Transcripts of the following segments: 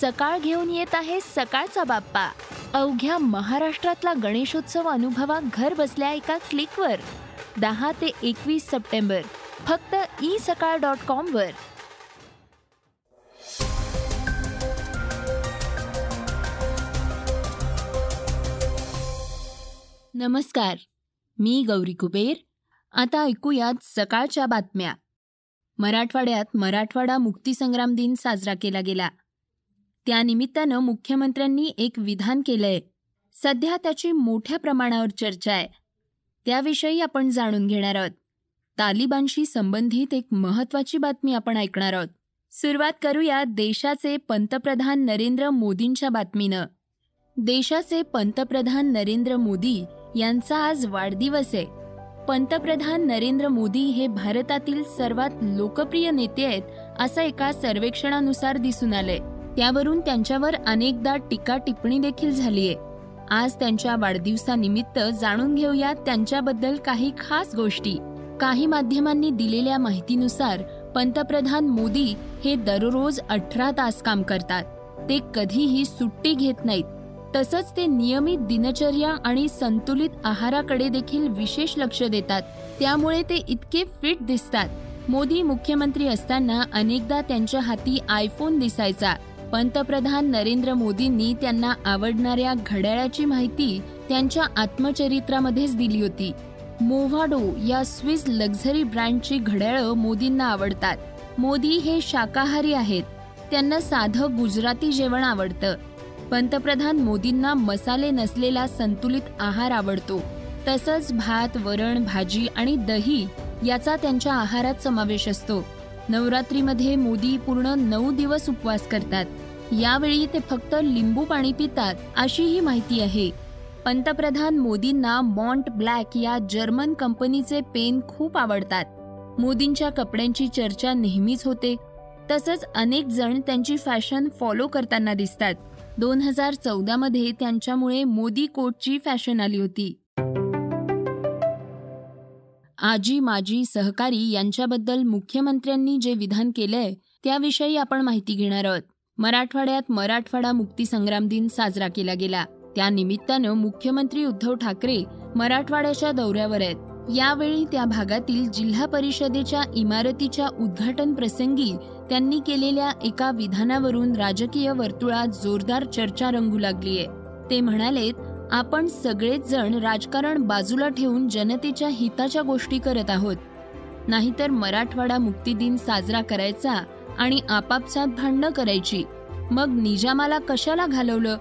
सकाळ घेऊन येत आहे सकाळचा बाप्पा. अवघ्या महाराष्ट्रातला गणेशोत्सव अनुभवा घर बसल्या एका क्लिकवर. दहा ते एकवीस सप्टेंबर. फक्त ई सकाळ डॉट कॉम वर. नमस्कार. मी गौरी कुबेर. आता ऐकूयात सकाळच्या बातम्या. मराठवाड्यात मराठवाडा मुक्तीसंग्राम दिन साजरा केला गेला. त्यानिमित्तानं मुख्यमंत्र्यांनी एक विधान केलंय. सध्या त्याची मोठ्या प्रमाणावर चर्चा आहे. त्याविषयी आपण जाणून घेणार आहोत. तालिबानशी संबंधित एक महत्वाची बातमी आपण ऐकणार आहोत. सुरुवात करूया देशाचे पंतप्रधान नरेंद्र मोदींच्या बातमीनं. देशाचे पंतप्रधान नरेंद्र मोदी यांचा आज वाढदिवस आहे. पंतप्रधान नरेंद्र मोदी हे भारतातील सर्वात लोकप्रिय नेते आहेत असं एका सर्वेक्षणानुसार दिसून आलंय. त्यावरून त्यांच्यावर अनेकदा टीका टिप्पणी देखील झालीय. आज त्यांच्या वाढदिवसानिमित्त जाणून घेऊया त्यांच्याबद्दल काही खास गोष्टी. काही माध्यमांनी दिलेल्या माहितीनुसार पंतप्रधान मोदी हे दररोज अठरा तास काम करतात. ते कधीही सुट्टी घेत नाहीत. तसंच ते नियमित दिनचर्या आणि संतुलित आहाराकडे देखील विशेष लक्ष देतात. त्यामुळे ते इतके फिट दिसतात. मोदी मुख्यमंत्री असताना अनेकदा त्यांच्या हाती आयफोन दिसायचा. पंतप्रधान नरेंद्र मोदींनी त्यांना आवडणाऱ्या घड्याळाची माहिती त्यांच्या आत्मचरित्रामध्येच दिली होती. मोव्हाडो या स्विस लक्झरी ब्रँडची घड्याळं मोदींना आवडतात. मोदी हे शाकाहारी आहेत. त्यांना साधं गुजराती जेवण आवडतं. पंतप्रधान मोदींना मसाले नसलेला संतुलित आहार आवडतो. तसंच भात वरण भाजी आणि दही याचा त्यांच्या आहारात समावेश असतो. नवरात्रीमध्ये मोदी पूर्ण नऊ दिवस उपवास करतात. यावेळी ते फक्त लिंबू पाणी पितात अशी ही माहिती आहे. पंतप्रधान मोदींना मॉन्ट ब्लॅक या जर्मन कंपनीचे पेन खूप आवडतात. मोदींच्या कपड्यांची चर्चा नेहमीच होते. तसंच अनेक जण त्यांची फॅशन फॉलो करताना दिसतात. दोन हजार चौदामध्ये त्यांच्यामुळे मोदी कोटची फॅशन आली होती. आजी माजी सहकारी यांच्याबद्दल मुख्यमंत्र्यांनी जे विधान केलंय त्याविषयी आपण माहिती घेणार आहोत. मराठवाड्यात मराठवाडा मुक्ती संग्राम दिन साजरा केला गेला. त्या निमित्तानं मुख्यमंत्री उद्धव ठाकरे मराठवाड्याच्या दौऱ्यावर आहेत. यावेळी त्या भागातील जिल्हा परिषदेच्या इमारतीच्या उद्घाटन प्रसंगी त्यांनी केलेल्या एका विधानावरून राजकीय वर्तुळात जोरदार चर्चा रंगू लागलीय. ते म्हणालेत आपण सगळेच जण राजकारण बाजूला ठेवून जनतेच्या हिताच्या गोष्टी करत आहोत. नाहीतर मराठवाडा मुक्ती दिन साजरा करायचा आणि आपापसात भांडणं करायची. मग निजामाला कशाला घालवलं?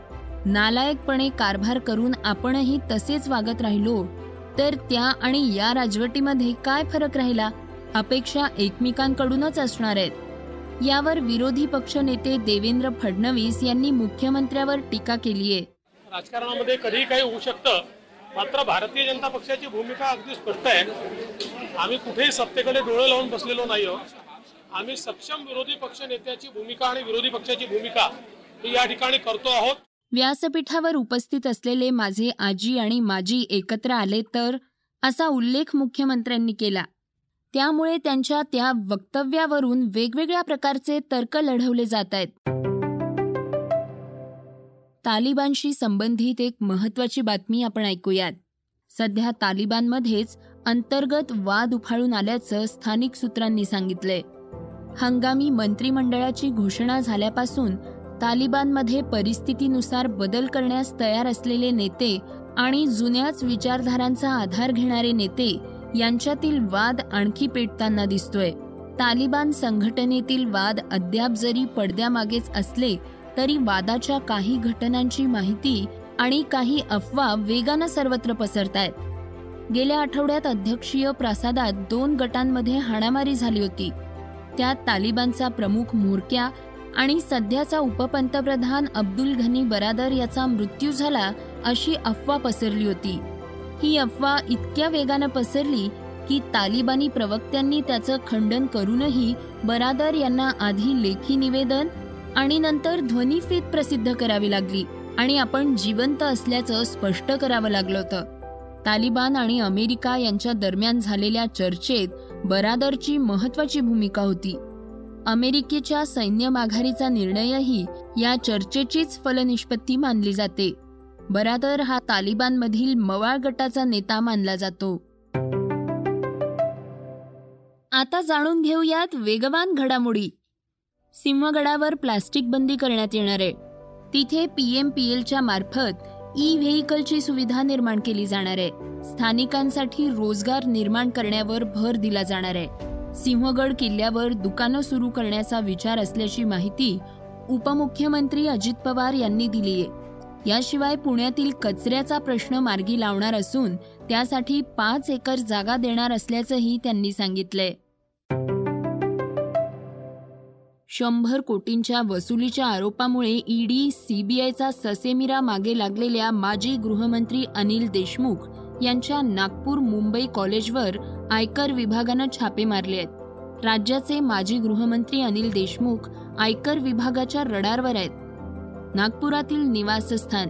नालायकपणे कारभार करून आपणही तसेच वागत राहिलो. तर त्या आणि या राजवटीमध्ये काय फरक राहिला? अपेक्षा एकमेकांकडूनच असणार आहेत. यावर विरोधी पक्षनेते देवेंद्र फडणवीस यांनी मुख्यमंत्र्यावर टीका केली आहे राजकारणामध्ये कधीही काही होऊ शकतं मात्र भारतीय जनता पक्षाची भूमिका अगदी स्पष्ट आहे. आम्ही कुठेही सत्तेकडे डोळे लावून बसलेलो नाही आहोत आम्ही सक्षम विरोधी पक्ष नेत्याची भूमिका आणि विरोधी पक्षाची भूमिका ही या ठिकाणी करतो आहोत. व्यासपीठावर उपस्थित असलेले माझे आजी आणि माजी एकत्र आले तर असा उल्लेख मुख्यमंत्र्यांनी केला. त्यामुळे त्यांच्या त्या वक्तव्यावरून वेगवेगळ्या प्रकारचे तर्क लढवले जात आहेत. तालिबानशी संबंधित एक महत्वाची बातमी आपण ऐकूयात. सध्या तालिबानमध्येच अंतर्गत वाद उफाळून आल्याचं स्थानिक सूत्रांनी सांगितलंय. हंगामी मंत्रिमंडळाची घोषणा झाल्यापासून तालिबानमध्ये परिस्थितीनुसार बदल करण्यास तयार असलेले नेते आणि जुन्याच विचारधारांचा आधार घेणारे नेते यांच्यातील वाद आणखी पेटताना दिसतोय. तालिबान संघटनेतील वाद अद्याप जरी पडद्यामागेच असले तरी वादाच्या काही घटनांची माहिती आणि काही अफवा वेगानं सर्वत्र पसरतायत. गेल्या आठवड्यात अध्यक्षीय प्रासादात दोन गटांमध्ये हाणामारी झाली होती. त्यात तालिबानचा प्रमुख म्होरक्या आणि सध्याचा उपपंतप्रधान अब्दुल घनी बरादर याचा मृत्यू झाला अशी अफवा पसरली होती. ही अफवा इतक्या वेगानं पसरली की तालिबानी प्रवक्त्यांनी त्याचं खंडन करूनही बरादर यांना आधी लेखी निवेदन आणि नंतर ध्वनिफीत प्रसिद्ध करावी लागली आणि आपण जिवंत असल्याचं स्पष्ट करावं लागलं होतं. तालिबान आणि अमेरिका यांच्या दरम्यान झालेल्या चर्चेत बरादरची महत्वाची भूमिका होती. अमेरिकेच्या सैन्य माघारीचा निर्णयही या चर्चेचीच फलनिष्पत्ती मानली जाते. बरादर हा तालिबानमधील मवाळ गटाचा नेता मानला जातो. आता जाणून घेऊयात वेगवान घडामोडी. सिंहगडावर प्लास्टिक बंदी करण्यात येणार आहे. तिथे पीएम पी एलच्या मार्फत ई व्हेकलची सुविधा निर्माण केली जाणार आहे. स्थानिकांसाठी रोजगार निर्माण करण्यावर भर दिला जाणार आहे. सिंहगड किल्ल्यावर दुकानं सुरू करण्याचा विचार असल्याची माहिती उपमुख्यमंत्री अजित पवार यांनी दिली आहे. याशिवाय पुण्यातील कचऱ्याचा प्रश्न मार्गी लावणार असून त्यासाठी पाच एकर जागा देणार असल्याचंही त्यांनी सांगितलंय. शंभर कोटींच्या वसुलीच्या आरोपामुळे ईडी सीबीआयचा ससेमिरा मागे लागलेल्या माजी गृहमंत्री अनिल देशमुख यांच्या नागपूर मुंबई कॉलेजवर आयकर विभागानं छापे मारले आहेत. राज्याचे माजी गृहमंत्री अनिल देशमुख आयकर विभागाच्या रडारवर आहेत. नागपुरातील निवासस्थान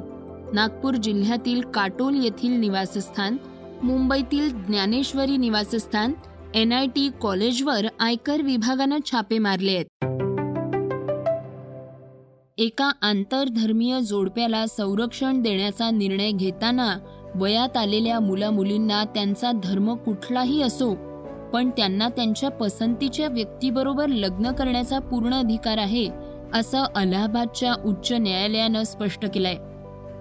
नागपूर जिल्ह्यातील काटोल येथील निवासस्थान मुंबईतील ज्ञानेश्वरी निवासस्थान एन आय टी कॉलेजवर आयकर विभागानं छापे मारले आहेत. एका आंतरधर्मीय जोडप्याला संरक्षण देण्याचा निर्णय घेताना वयात आलेल्या मुला मुलींना त्यांचा धर्म कुठलाही असो पण त्यांना त्यांच्या पसंतीच्या व्यक्तीबरोबर लग्न करण्याचा पूर्ण अधिकार आहे असं अलाहाबादच्या उच्च न्यायालयानं स्पष्ट केलंय.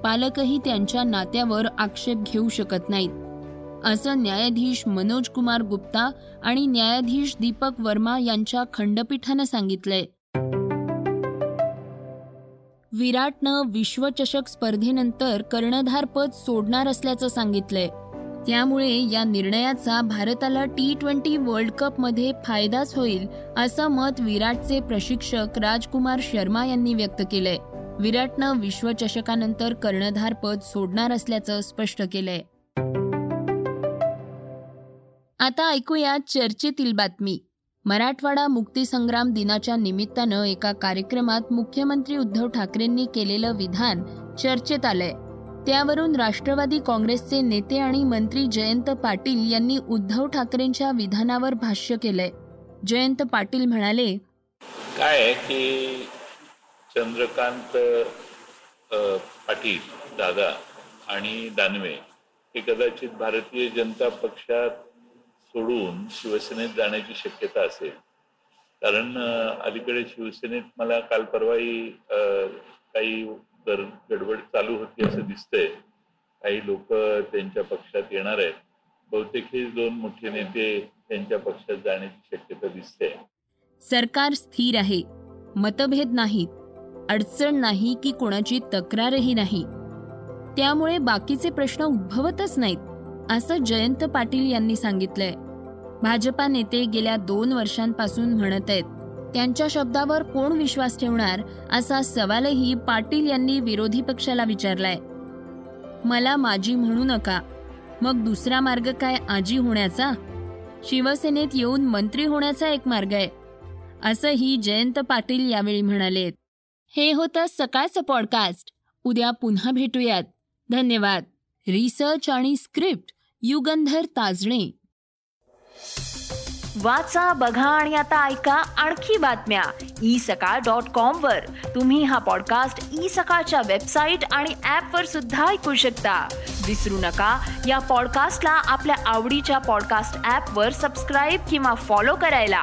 पालकही त्यांच्या नात्यावर आक्षेप घेऊ शकत नाहीत. असं न्यायाधीश मनोज कुमार गुप्ता आणि न्यायाधीश दीपक वर्मा यांच्या खंडपीठानं सांगितलंय. विराटनं विश्वचषक स्पर्धेनंतर कर्णधारपद सोडणार असल्याचं सांगितलंय. त्यामुळे या निर्णयाचा भारताला टी ट्वेंटी वर्ल्ड कपमध्ये फायदाच होईल असं मत विराटचे प्रशिक्षक राजकुमार शर्मा यांनी व्यक्त केलंय. विराटनं विश्वचषकानंतर कर्णधारपद सोडणार असल्याचं स्पष्ट केलंय. आता ऐकूया चर्चेतील बातमी. मराठवाडा मुक्तीसंग्राम दिनाच्या निमित्तानं एका कार्यक्रमात मुख्यमंत्री उद्धव ठाकरेंनी केलेलं विधान चर्चेत आलंय. त्यावरून राष्ट्रवादी काँग्रेसचे नेते आणि मंत्री जयंत पाटील यांनी उद्धव ठाकरेंच्या विधानावर भाष्य केलंय. जयंत पाटील म्हणाले काय की चंद्रकांत पाटील दादा आणि दानवे हे कदाचित भारतीय जनता पक्षात सोडून शिवसेनेत जाण्याची शक्यता असेल. कारण अलीकडे शिवसेनेत मला काल परवाही काही गडबड चालू होती असं दिसतंय. काही लोक त्यांच्या पक्षात येणार आहेत. बहुतेक हे दोन मोठे नेते त्यांच्या पक्षात जाण्याची शक्यता दिसते. सरकार स्थिर आहे. मतभेद नाहीत. अडचण नाही की कोणाची तक्रारही नाही. त्यामुळे बाकीचे प्रश्न उद्भवतच नाहीत. असं जयंत पाटील यांनी सांगितलंय. भाजपा नेते गेल्या दोन वर्षांपासून म्हणत आहेत त्यांच्या शब्दावर कोण विश्वास ठेवणार असा सवालही पाटील यांनी विरोधी पक्षाला विचारलाय. मला माझी म्हणू नका मग दुसरा मार्ग काय आजी होण्याचा? शिवसेनेत येऊन मंत्री होण्याचा एक मार्ग आहे असंही जयंत पाटील यावेळी म्हणाले हे होतं सकाळचं पॉडकास्ट. उद्या पुन्हा भेटूयात. धन्यवाद. रिसर्च आणि स्क्रिप्ट युगंधर ताजणे. वाचा बघा आणि आता ऐका आणखी बातम्या. ई सकाळ डॉट कॉम वर. तुम्ही हा पॉडकास्ट ई सकाळच्या वेबसाईट आणि ऍप वर सुद्धा ऐकू शकता. विसरू नका या पॉडकास्टला आपल्या आवडीच्या पॉडकास्ट ऍप वर सबस्क्राईब किंवा फॉलो करायला.